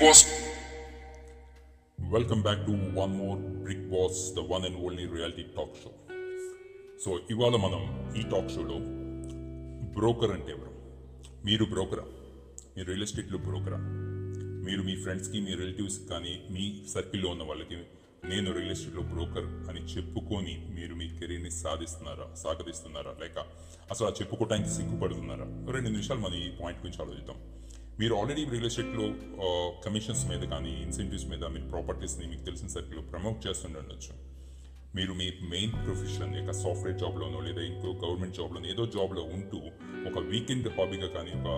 Boss. Welcome back to one more Brick Boss the one and only reality talk show so ఇవాళ మనం ఈ talk షోలో broker అంటే ఎవరు? మీరు బ్రోకరా మీరు రియల్ ఎస్టేట్లో బ్రోకరా మీరు మీ ఫ్రెండ్స్కి మీ రిలేటివ్స్ కానీ మీ సర్కిల్లో ఉన్న వాళ్ళకి నేను రియల్ ఎస్టేట్లో బ్రోకర్ అని చెప్పుకొని మీరు మీ కెరీర్ని సాధిస్తున్నారా సాగదిస్తున్నారా? లేక అసలు ఆ చెప్పుకోవడానికి సిగ్గుపడుతున్నారా? రెండు నిమిషాలు మన ఈ పాయింట్ గురించి ఆలోచిద్దాం. మీరు ఆల్రెడీ రియల్ ఎస్టేట్లో కమిషన్స్ మీద కానీ ఇన్సెంటివ్స్ మీద మీరు ప్రాపర్టీస్ని మీకు తెలిసిన సర్కిల్లో ప్రమోట్ చేస్తుండొచ్చు మీరు మీ మెయిన్ ప్రొఫెషన్ ఇక సాఫ్ట్వేర్ జాబ్లోనో లేదా ఇంకో గవర్నమెంట్ జాబ్లోనో ఏదో జాబ్లో ఉంటూ ఒక వీకెండ్ హాబీగా కానీ ఒక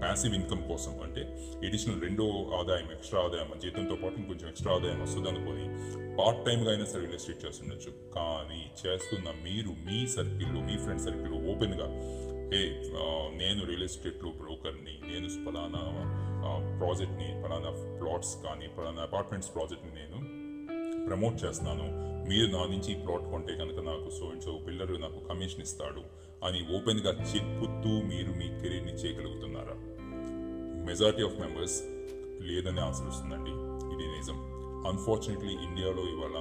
ప్యాసివ్ ఇన్కమ్ కోసం అంటే ఎడిషనల్ రెండో ఆదాయం ఎక్స్ట్రా ఆదాయం జీతంతో పాటు ఇంకొంచెం ఎక్స్ట్రా ఆదాయం వస్తుంది అనుకొని పార్ట్ టైమ్గా అయినా సరే రియల్ ఎస్టేట్ చేస్తుండొచ్చు. కానీ చేస్తున్న మీరు మీ సర్కిల్లో మీ ఫ్రెండ్ సర్కిల్లో ఓపెన్గా హే నేను రియల్ ఎస్టేట్లో బ్రోకర్ని నేను ఫలానా ప్రాజెక్ట్ని ఫలానా ప్లాట్స్ కానీ ఫలానా అపార్ట్మెంట్స్ ప్రాజెక్ట్ని నేను ప్రమోట్ చేస్తున్నాను. మీరు నా నుంచి ఈ ప్లాట్ కొంటే కనుక నాకు సో అండ్ సో బిల్డర్ నాకు కమిషన్ ఇస్తాడు అని ఓపెన్గా చెప్పుతూ మీరు మీ కెరీర్ని చేయగలుగుతున్నారా? మెజారిటీ ఆఫ్ మెంబర్స్ లేదని ఆన్సర్ వస్తుందండి. ఇది నిజం. అన్ఫార్చునేట్లీ ఇండియాలో ఇవాళ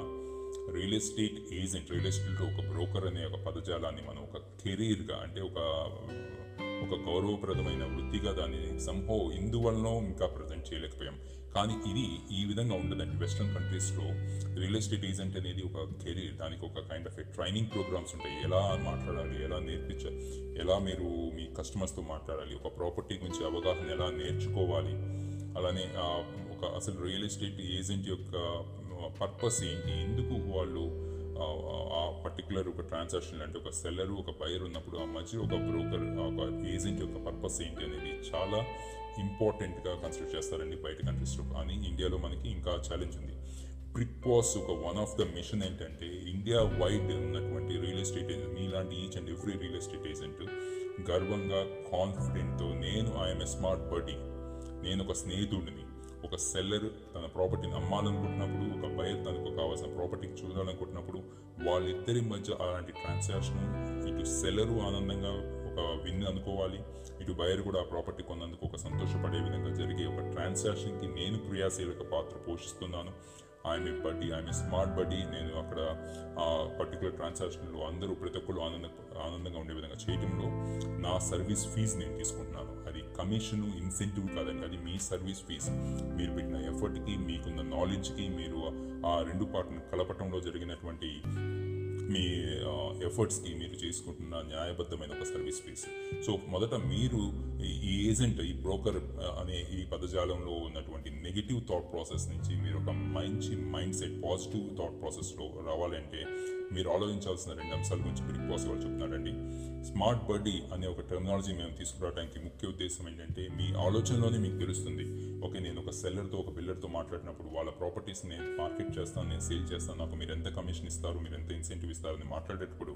real estate agent real estate ఒక బ్రోకర్ అనే ఒక పదజాలాన్ని మనం ఒక కెరీర్గా అంటే ఒక ఒక గౌరవప్రదమైన వృత్తిగా దాన్ని సంహో ఇందువలన ఇంకా ప్రజెంట్ చేయలేకపోయాం. కానీ ఇది ఈ విధంగా ఉండదండి వెస్ట్రన్ కంట్రీస్లో రియల్ ఎస్టేట్ ఏజెంట్ అనేది ఒక కెరీర్ దానికి ఒక కైండ్ ఆఫ్ ట్రైనింగ్ ప్రోగ్రామ్స్ ఉంటాయి. ఎలా మాట్లాడాలి ఎలా నేర్పించాలి ఎలా మీరు మీ కస్టమర్స్తో మాట్లాడాలి ఒక ప్రాపర్టీ గురించి అవగాహన ఎలా నేర్చుకోవాలి అలానే ఒక అసలు రియల్ ఎస్టేట్ ఏజెంట్ యొక్క పర్పస్ ఏంటి? ఎందుకు వాళ్ళు ఆ, పర్టికులర్ ఒక ట్రాన్సాక్షన్ అంటే ఒక సెల్లర్ ఒక బయర్ ఉన్నప్పుడు ఆ మధ్య ఒక బ్రోకర్ ఒక ఏజెంట్ యొక్క పర్పస్ ఏంటి అనేది చాలా ఇంపార్టెంట్గా కన్సిడర్ చేస్తారండి బయట కంట్రీస్లో కానీ ఇండియాలో మనకి ఇంకా ఛాలెంజ్ ఉంది. ప్రిక్వాస్ ఒక వన్ ఆఫ్ ద మిషన్ ఏంటంటే ఇండియా వైడ్ ఉన్నటువంటి రియల్ ఎస్టేట్ ఏజెంట్ మీలాంటి each and every real estate agent గర్వంగా కాన్ఫిడెంట్తో నేను ఐఎమ్ ఎ స్మార్ట్ బడీ నేను ఒక స్నేహితుడిని ఒక సెల్లర్ తన ప్రాపర్టీని అమ్మాలనుకుంటున్నప్పుడు ఒక బయర్ తనకు కావాల్సిన ప్రాపర్టీకి చూడాలనుకుంటున్నప్పుడు వాళ్ళిద్దరి మధ్య అలాంటి ట్రాన్సాక్షన్ ఇటు సెల్లరు ఆనందంగా ఒక విన్ అనుకోవాలి ఇటు బయర్ కూడా ఆ ప్రాపర్టీ కొన్నందుకు ఒక సంతోషపడే విధంగా జరిగే ఒక ట్రాన్సాక్షన్కి నేను క్రియాశీలక పాత్ర పోషిస్తున్నాను. I'm a buddy I'm a smart buddy నేను అక్కడ ఆ పర్టికులర్ ట్రాన్సాక్షన్లో అందరూ ప్రతి ఒక్కరు ఆనంద ఆనందంగా ఉండే విధంగా చేయడంలో నా సర్వీస్ ఫీజు నేను తీసుకుంటున్నాను. కమిషన్ ఇన్సెంటివ్ కాదండి అది మీ సర్వీస్ ఫీజు. మీరు పెట్టిన ఎఫర్ట్కి మీకున్న నాలెడ్జ్కి మీరు ఆ రెండు పాటను కలపటంలో జరిగినటువంటి మీ ఎఫర్ట్స్కి మీరు చేసుకుంటున్న న్యాయబద్ధమైన ఒక సర్వీస్ ఫీస్ సో మొదట మీరు ఈ- ఈ ఏజెంట్ ఈ బ్రోకర్ అనే ఈ పదజాలంలో ఉన్నటువంటి నెగిటివ్ థాట్ ప్రాసెస్ నుంచి మీరు ఒక మంచి మైండ్ సెట్ పాజిటివ్ థాట్ ప్రాసెస్లో రావాలంటే మీరు ఆలోచించాల్సిన రెండు అంశాల గురించి బిగ్ బాస్ వాళ్ళు చెప్తున్నారండి. స్మార్ట్ బడ్డీ అనే ఒక టెర్మినాలజీ మేము తీసుకురావడానికి ముఖ్య ఉద్దేశం ఏంటంటే మీ ఆలోచనలోనే మీకు తెలుస్తుంది. ఓకే నేను ఒక సెల్లర్తో ఒక బిల్లర్తో మాట్లాడినప్పుడు వాళ్ళ ప్రాపర్టీస్ నేను మార్కెట్ చేస్తాను నేను సేల్ చేస్తాను నాకు మీరు ఎంత కమిషన్ ఇస్తారు మీరు ఎంత ఇన్సెంటివ్ ఇస్తారని మాట్లాడేటప్పుడు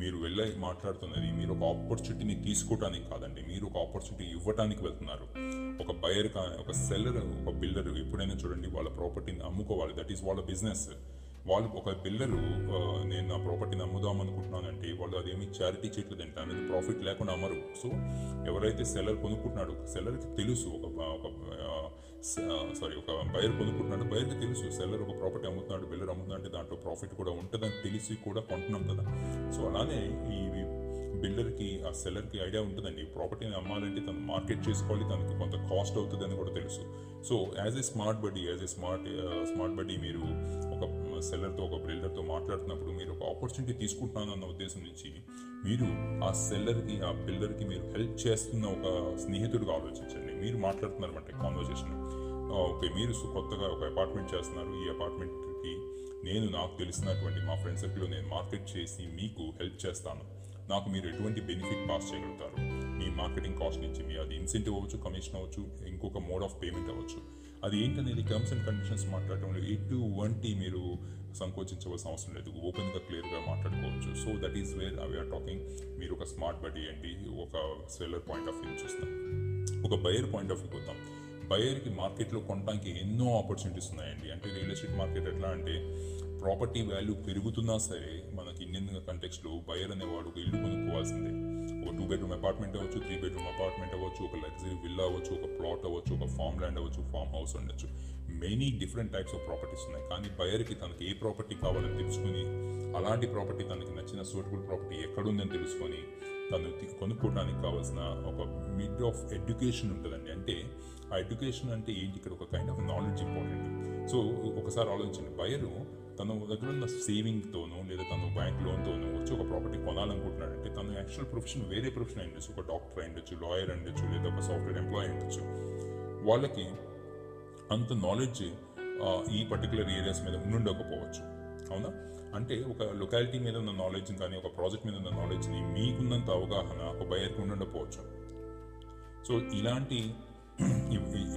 మీరు వెళ్ళి మాట్లాడుతున్నది మీరు ఒక ఆపర్చునిటీని తీసుకోవడానికి కాదండి మీరు ఒక ఆపర్చునిటీ ఇవ్వడానికి వెళ్తున్నారు. ఒక బయర్ కానీ ఒక సెల్లర్ ఒక బిల్డర్ ఎప్పుడైనా చూడండి వాళ్ళ ప్రాపర్టీని అమ్ముకోవాలి. దట్ ఈస్ వాళ్ళ బిజినెస్. వాళ్ళు ఒక బిల్లరు నేను నా ప్రాపర్టీని అమ్ముదాం అనుకుంటున్నానంటే వాళ్ళు అదేమి చారిటీ చేయట్లేదంట. అనేది ప్రాఫిట్ లేకుండా అమ్మరు. సో ఎవరైతే సెల్లర్ కొనుక్కుంటున్నాడు సెల్లర్కి తెలుసు. ఒక ఒక సారీ ఒక బయర్ కొనుక్కుంటున్నాడు బయర్కి తెలుసు. సెల్లర్ ఒక ప్రాపర్టీ అమ్ముతున్నాడు బిల్లర్ అమ్ముతున్నాడు అంటే దాంట్లో ప్రాఫిట్ కూడా ఉంటుందని తెలిసి కూడా కొంటున్నాం కదా. సో అలానే ఈ బిల్డర్కి ఆ సెల్లర్కి ఐడియా ఉంటుందండి. ప్రాపర్టీని అమ్మాలంటే తను మార్కెట్ చేసుకోవాలి తనకి కొంత కాస్ట్ అవుతుందని కూడా తెలుసు. So as a smart buddy as a smart smart buddy మీరు ఒక సెల్లర్తో ఒక బిల్డర్తో మాట్లాడుతున్నప్పుడు మీరు ఒక ఆపర్చునిటీ తీసుకుంటున్నాను అన్న ఉద్దేశం నుంచి మీరు ఆ సెల్లర్కి ఆ బిల్డర్కి మీరు హెల్ప్ చేస్తున్న ఒక స్నేహితుడిగా ఆలోచించండి. మీరు మాట్లాడుతున్నారంటే కాన్వర్జేషన్ ఓకే మీరు కొత్తగా ఒక అపార్ట్మెంట్ చేస్తున్నారు. ఈ అపార్ట్మెంట్కి నేను నాకు తెలిసినటువంటి మా ఫ్రెండ్ సర్కిల్లో నేను మార్కెట్ చేసి మీకు హెల్ప్ చేస్తాను. నాకు మీరు ఎటువంటి బెనిఫిట్ పాస్ చేయగలుగుతారు? మీ మార్కెటింగ్ కాస్ట్ నుంచి మీ అది ఇన్సెంటివ్ అవ్వచ్చు కమిషన్ అవ్వచ్చు ఇంకొక మోడ్ ఆఫ్ పేమెంట్ అవ్వచ్చు. అది ఏంటనేది టర్మ్స్ అండ్ కండిషన్స్ మాట్లాడటంలో ఎటువంటి మీరు సంకోచించవలసిన అవసరం లేదు. ఓపెన్గా క్లియర్గా మాట్లాడుకోవచ్చు. So that is where we are talking మీరు ఒక స్మార్ట్ బడ్డీ అండి ఒక సెల్లర్ పాయింట్ ఆఫ్ వ్యూ చూస్తాం. ఒక బయర్ పాయింట్ ఆఫ్ వ్యూ వద్దాం బయర్కి మార్కెట్లో కొనడానికి ఎన్నో ఆపర్చునిటీస్ ఉన్నాయండి. అంటే రియల్ ఎస్టేట్ మార్కెట్ ఎట్లా అంటే ప్రాపర్టీ వాల్యూ పెరుగుతున్నా సరే మనకి ఇండియన్ కంటెక్స్లో బయర్ అనేవాడు ఒక ఇల్లు కొనుక్కోవాల్సిందే. ఒక టూ బెడ్రూమ్ అపార్ట్మెంట్ అవ్వచ్చు త్రీ బెడ్రూమ్ అపార్ట్మెంట్ అవ్వచ్చు ఒక లగ్జరీ విల్లా అవ్వచ్చు ఒక ప్లాట్ అవ్వచ్చు ఒక ఫామ్ ల్యాండ్ అవ్వచ్చు ఫామ్ హౌస్ ఉండొచ్చు. Many different types of properties ఉన్నాయి. కానీ బయర్కి తనకి ఏ ప్రాపర్టీ కావాలని తెలుసుకుని అలాంటి ప్రాపర్టీ తనకి నచ్చిన సూటబుల్ ప్రాపర్టీ ఎక్కడుందని తెలుసుకొని తను తి- కొనుక్కోవడానికి కావాల్సిన ఒక మిడ్ ఆఫ్ ఎడ్యుకేషన్ ఉంటుందండి. అంటే ఆ ఎడ్యుకేషన్ అంటే ఏంటి? ఇక్కడ ఒక kind of knowledge important so ఒకసారి ఆలోచించండి. బయరు తన దగ్గర ఉన్న సేవింగ్తోనో లేదా తను బ్యాంక్ లోన్తోనో వచ్చి ఒక ప్రాపర్టీ కొనాలనుకుంటున్నాడంటే తను యాక్చువల్ ప్రొఫెషన్ వేరే ప్రొఫెషన్ అయి ఒక డాక్టర్ అయి ఉండొచ్చు లాయర్ అయి లేదా ఒక సాఫ్ట్వేర్ ఎంప్లాయీ ఉండొచ్చు. వాళ్ళకి అంత నాలెడ్జ్ ఈ పర్టికులర్ ఏరియాస్ మీద ఉండుండకపోవచ్చు. అవునా? అంటే ఒక లొకాలిటీ మీద ఉన్న నాలెడ్జ్ కానీ ఒక ప్రాజెక్ట్ మీద ఉన్న నాలెడ్జ్ని మీకున్నంత అవగాహన ఒక బయర్కి ఉండకపోవచ్చు సో ఇలాంటి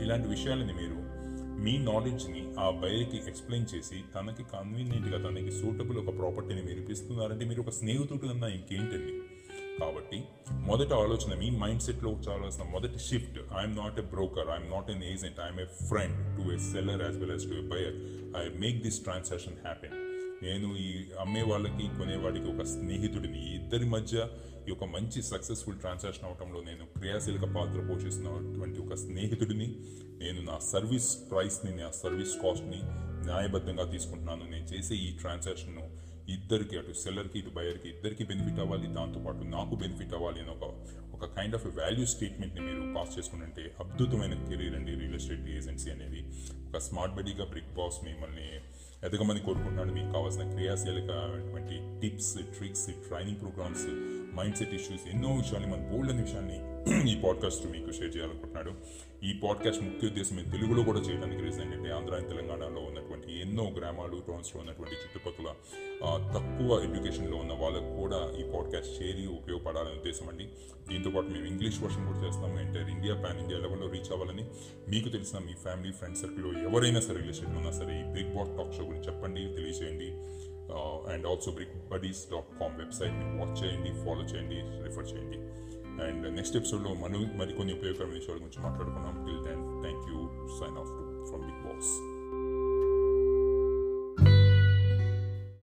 ఇలాంటి విషయాలని మీరు మీ నాలెడ్జ్ని ఆ బయర్కి ఎక్స్ప్లెయిన్ చేసి తనకి కన్వీనియంట్గా తనకి సూటబుల్ ఒక ప్రాపర్టీని మీరు ఇప్పిస్తున్నారంటే మీరు ఒక స్నేహితుడు కన్నా ఇంకేంటండి? కాబట్టి మొదటి ఆలోచన మీ మైండ్ సెట్లో చాలాసిన మొదటి shift I'm not a broker I'm not an agent I'm a friend to a seller as well as to a buyer I make this transaction happen నేను ఈ అమ్మే వాళ్ళకి కొనేవాడికి ఒక స్నేహితుడిని. ఇద్దరి మధ్య ఈ యొక్క మంచి సక్సెస్ఫుల్ ట్రాన్సాక్షన్ అవటంలో నేను క్రియాశీలక పాత్ర పోషిస్తున్నటువంటి ఒక స్నేహితుడిని నేను నా సర్వీస్ ప్రైస్ని నా సర్వీస్ కాస్ట్ని న్యాయబద్ధంగా తీసుకుంటున్నాను. నేను చేసే ఈ ట్రాన్సాక్షన్ను ఇద్దరికి అటు సెల్లర్కి ఇటు బయర్కి ఇద్దరికి బెనిఫిట్ అవ్వాలి. దాంతోపాటు నాకు బెనిఫిట్ అవ్వాలి అని ఒక ఒక కైండ్ ఆఫ్ వాల్యూ స్టేట్మెంట్ని మీరు పాస్ చేసుకుంటే అద్భుతమైన కెరీర్ అండి రియల్ ఎస్టేట్ ఏజెన్సీ అనేది. ఒక స్మార్ట్ బడీగా బ్రిక్ బాస్ మిమ్మల్ని ఎదగమని కోరుకుంటున్నాను. మీకు కావాల్సిన క్రియాశీలకటువంటి tips tricks training programmes mind set issues ఎన్నో విషయాన్ని మన బోల్డ్ అనే విషయాన్ని ఈ పాడ్కాస్ట్ మీకు షేర్ చేయాలనుకుంటున్నాడు. ఈ పాడ్కాస్ట్ ముఖ్య ఉద్దేశం తెలుగులో కూడా చేయడానికి రీజన్ ఏంటంటే ఆంధ్ర అండ్ తెలంగాణలో ఉన్నటువంటి ఎన్నో గ్రామాలు టౌన్స్లో ఉన్నటువంటి చుట్టుపక్కల తక్కువ ఎడ్యుకేషన్లో ఉన్న వాళ్ళకు కూడా ఈ పాడ్కాస్ట్ చేరి ఉపయోగపడాలనే ఉద్దేశం అండి. దీంతోపాటు మేము ఇంగ్లీష్ వర్షన్ కూడా చేస్తాము. ఎంటైర్ ఇండియా పాన్ ఇండియా లెవెల్లో రీచ్ అవ్వాలని మీకు తెలిసిన మీ ఫ్యామిలీ ఫ్రెండ్ సర్కిల్లో ఎవరైనా సరే రిలేషన్ ఉన్నా సరే ఈ బిగ్ బాట్ టాక్ షో గురించి చెప్పండి తెలియజేయండి. And also brick buddies dot com వెబ్సైట్ని వాచ్ చేయండి ఫాలో చేయండి రిఫర్ చేయండి. అండ్ నెక్స్ట్ ఎపిసోడ్లో మనం మరికొన్ని ఉపయోగకరమైన విషయాల గురించి మాట్లాడుకున్నాం till then thank you sign off from big boss